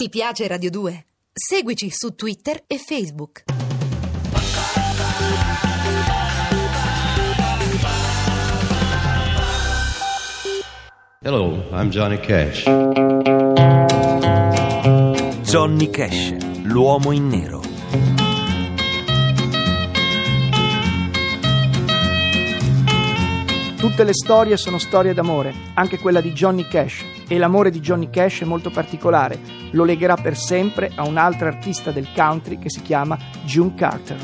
Ti piace Radio 2? Seguici su Twitter e Facebook. Hello, I'm Johnny Cash. Johnny Cash, l'uomo in nero. Tutte le storie sono storie d'amore, anche quella di Johnny Cash, e l'amore di Johnny Cash è molto particolare, lo legherà per sempre a un'altra artista del country che si chiama June Carter.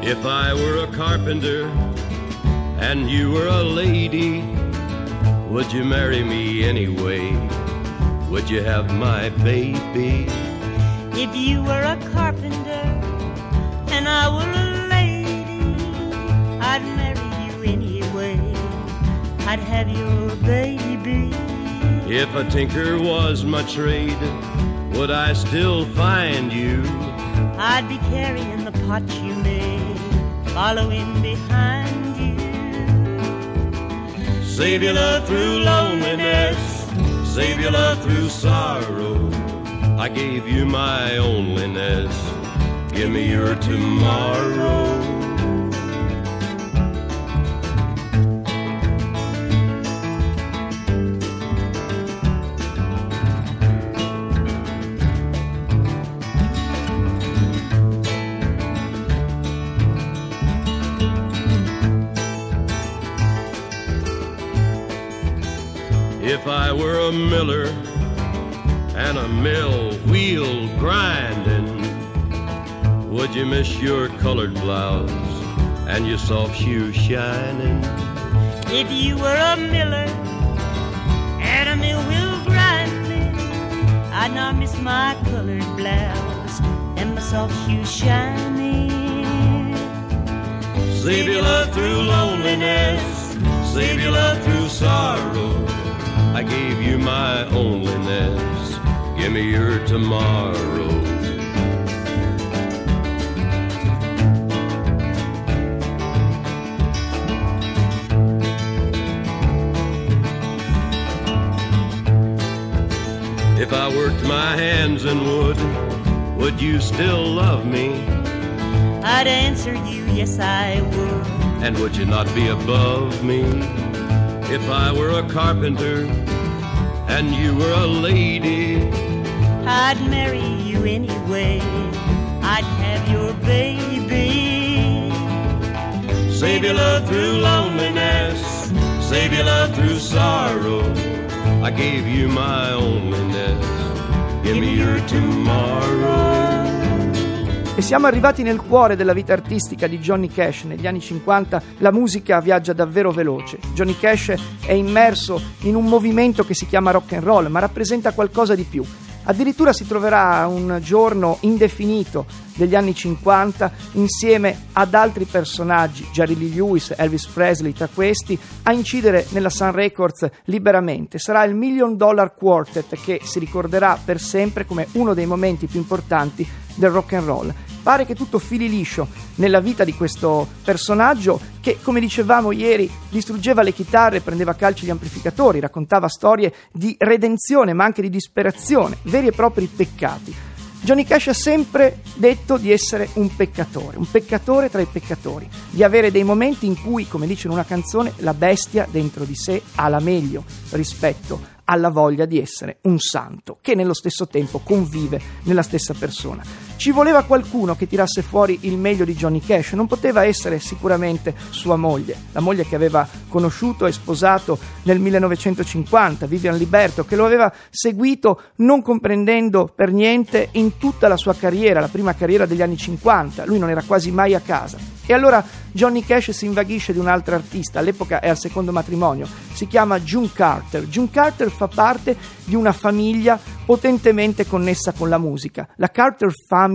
If I were a carpenter and you were a lady, would you marry me anyway? Would you have my baby? If you were a carpenter and I were a lady, I'd marry you anyway. I'd have your baby. If a tinker was my trade, would I still find you? I'd be carrying the pot you made, following behind. Save your love through loneliness, save your love through sorrow. I gave you my onlyness, give me your tomorrow. I were a miller and a mill wheel grinding, would you miss your colored blouse and your soft shoes shining? If you were a miller and a mill wheel grinding, I'd not miss my colored blouse and my soft shoes shining. Save your love through loneliness, save your love through sorrow. I gave you my onlyness, give me your tomorrow. If I worked my hands in wood, would you still love me? I'd answer you, yes, I would. And would you not be above me? If I were a carpenter and you were a lady, I'd marry you anyway. I'd have your baby. save your love through loneliness, save your love through sorrow. I gave you my onlyness, give me your tomorrow. E siamo arrivati nel cuore della vita artistica di Johnny Cash. Negli anni 50 la musica viaggia davvero veloce. Johnny Cash è immerso in un movimento che si chiama rock and roll, ma rappresenta qualcosa di più. Addirittura si troverà un giorno indefinito degli anni 50 insieme ad altri personaggi, Jerry Lee Lewis, Elvis Presley, tra questi, a incidere nella Sun Records liberamente. Sarà il Million Dollar Quartet che si ricorderà per sempre come uno dei momenti più importanti del rock and roll. Pare che tutto fili liscio nella vita di questo personaggio che, come dicevamo ieri, distruggeva le chitarre, prendeva calci gli amplificatori, raccontava storie di redenzione ma anche di disperazione, veri e propri peccati. Johnny Cash ha sempre detto di essere un peccatore, un peccatore tra i peccatori, di avere dei momenti in cui, come dice in una canzone, la bestia dentro di sé ha la meglio rispetto alla voglia di essere un santo, che nello stesso tempo convive nella stessa persona. Ci voleva qualcuno che tirasse fuori il meglio di Johnny Cash, non poteva essere sicuramente sua moglie, la moglie che aveva conosciuto e sposato nel 1950, Vivian Liberto, che lo aveva seguito non comprendendo per niente in tutta la sua carriera, la prima carriera degli anni 50, lui non era quasi mai a casa. E allora Johnny Cash si invaghisce di un'altra artista, all'epoca è al secondo matrimonio, si chiama June Carter. June Carter fa parte di una famiglia potentemente connessa con la musica. La Carter Family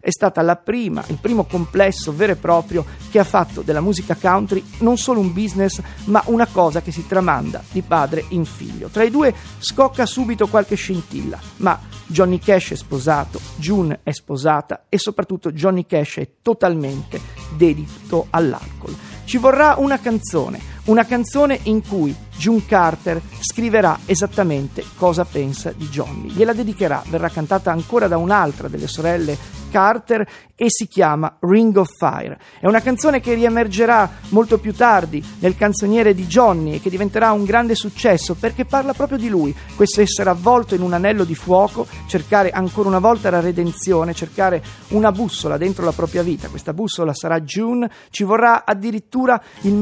è stata la prima, il primo complesso vero e proprio che ha fatto della musica country non solo un business, ma una cosa che si tramanda di padre in figlio. Tra i due scocca subito qualche scintilla, ma Johnny Cash è sposato, June è sposata e soprattutto Johnny Cash è totalmente dedito all'alcol. Ci vorrà una canzone, una canzone in cui June Carter scriverà esattamente cosa pensa di Johnny. Gliela dedicherà, verrà cantata ancora da un'altra delle sorelle Carter e si chiama Ring of Fire. È una canzone che riemergerà molto più tardi nel canzoniere di Johnny e che diventerà un grande successo perché parla proprio di lui, questo essere avvolto in un anello di fuoco, cercare ancora una volta la redenzione, cercare una bussola dentro la propria vita. Questa bussola sarà June, ci vorrà addirittura il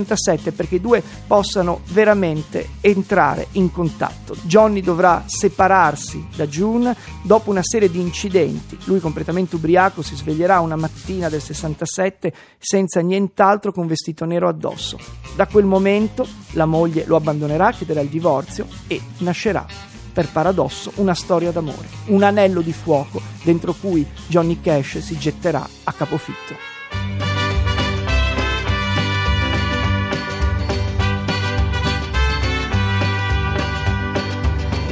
1967 perché i due possano veramente entrare in contatto. Johnny dovrà separarsi da June dopo una serie di incidenti lui completamente ubriaco si sveglierà una mattina del 67 senza nient'altro che un vestito nero addosso. Da quel momento la moglie lo abbandonerà, chiederà il divorzio e nascerà per paradosso, una storia d'amore, un anello di fuoco dentro cui Johnny Cash si getterà a capofitto.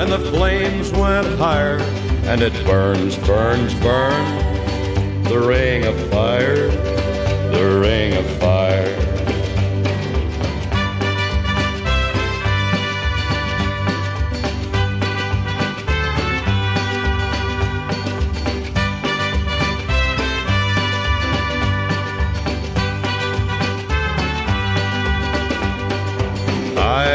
and the flames went higher. And it burns, burns, burns the ring of fire, the ring of fire.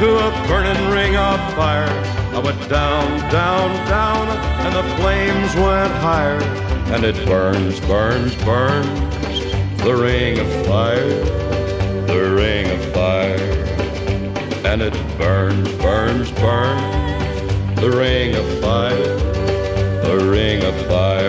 into a burning ring of fire. I went down, down, down, and the flames went higher. And it burns, burns, burns, the ring of fire, the ring of fire. And it burns, burns, burns, the ring of fire, the ring of fire.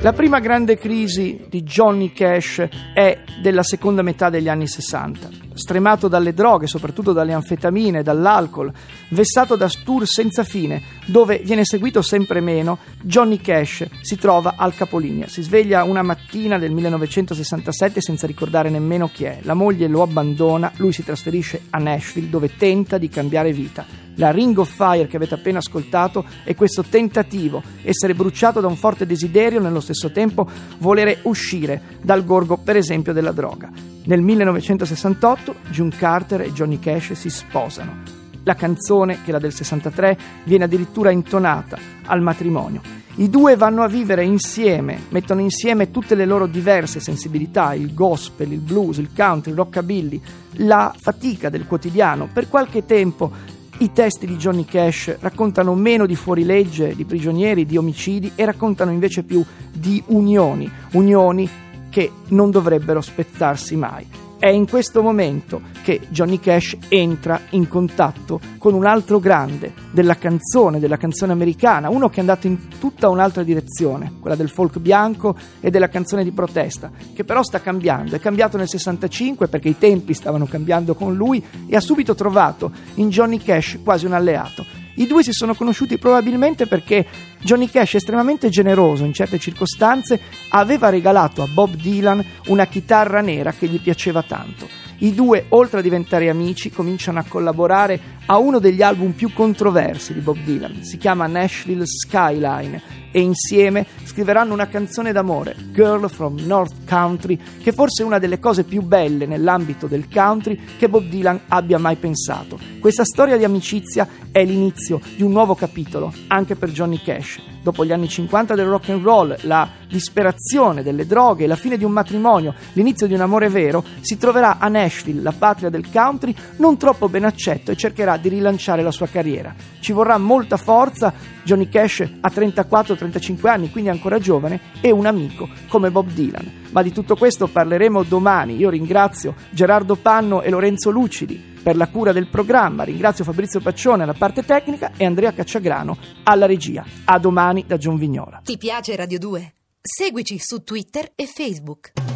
La prima grande crisi di Johnny Cash è della seconda metà degli anni 60. Stremato dalle droghe, soprattutto dalle anfetamine, dall'alcol, vessato da tour senza fine, dove viene seguito sempre meno, Johnny Cash si trova al capolinea. Si sveglia una mattina del 1967 senza ricordare nemmeno chi è. La moglie lo abbandona, lui si trasferisce a Nashville dove tenta di cambiare vita la Ring of Fire che avete appena ascoltato è questo tentativo, essere bruciato da un forte desiderio, nello stesso tempo volere uscire dal gorgo, per esempio, della droga. Nel 1968 June Carter e Johnny Cash si sposano. La canzone, che la del 63, viene addirittura intonata al matrimonio. I due vanno a vivere insieme, mettono insieme tutte le loro diverse sensibilità, il gospel, il blues, il country, il rockabilly, la fatica del quotidiano. Per qualche tempo i testi di Johnny Cash raccontano meno di fuorilegge, di prigionieri, di omicidi e raccontano invece più di unioni, unioni che non dovrebbero spezzarsi mai. È in questo momento che Johnny Cash entra in contatto con un altro grande della canzone, della canzone americana, uno che è andato in tutta un'altra direzione, quella del folk bianco e della canzone di protesta, che però sta cambiando. È cambiato nel 65 perché i tempi stavano cambiando con lui e ha subito trovato in Johnny Cash quasi un alleato. I due si sono conosciuti probabilmente perché Johnny Cash, estremamente generoso in certe circostanze, aveva regalato a Bob Dylan una chitarra nera che gli piaceva tanto. I due, oltre a diventare amici, cominciano a collaborare a uno degli album più controversi di Bob Dylan. Si chiama Nashville Skyline e insieme scriveranno una canzone d'amore, Girl from North Country, che forse è una delle cose più belle nell'ambito del country che Bob Dylan abbia mai pensato. Questa storia di amicizia è l'inizio di un nuovo capitolo, anche per Johnny Cash. Dopo gli anni 50 del rock and roll, la disperazione delle droghe, la fine di un matrimonio, l'inizio di un amore vero, si troverà a Nashville, la patria del country, non troppo ben accetto e cercherà di rilanciare la sua carriera. Ci vorrà molta forza, Johnny Cash ha 34-35 anni, quindi ancora giovane, e un amico come Bob Dylan. Ma di tutto questo parleremo domani. Io ringrazio Gerardo Panno e Lorenzo Lucidi per la cura del programma. Ringrazio Fabrizio Paccione alla parte tecnica e Andrea Cacciagrano alla regia. A domani da Gion Vignola. Ti piace Radio 2? Seguici su Twitter e Facebook.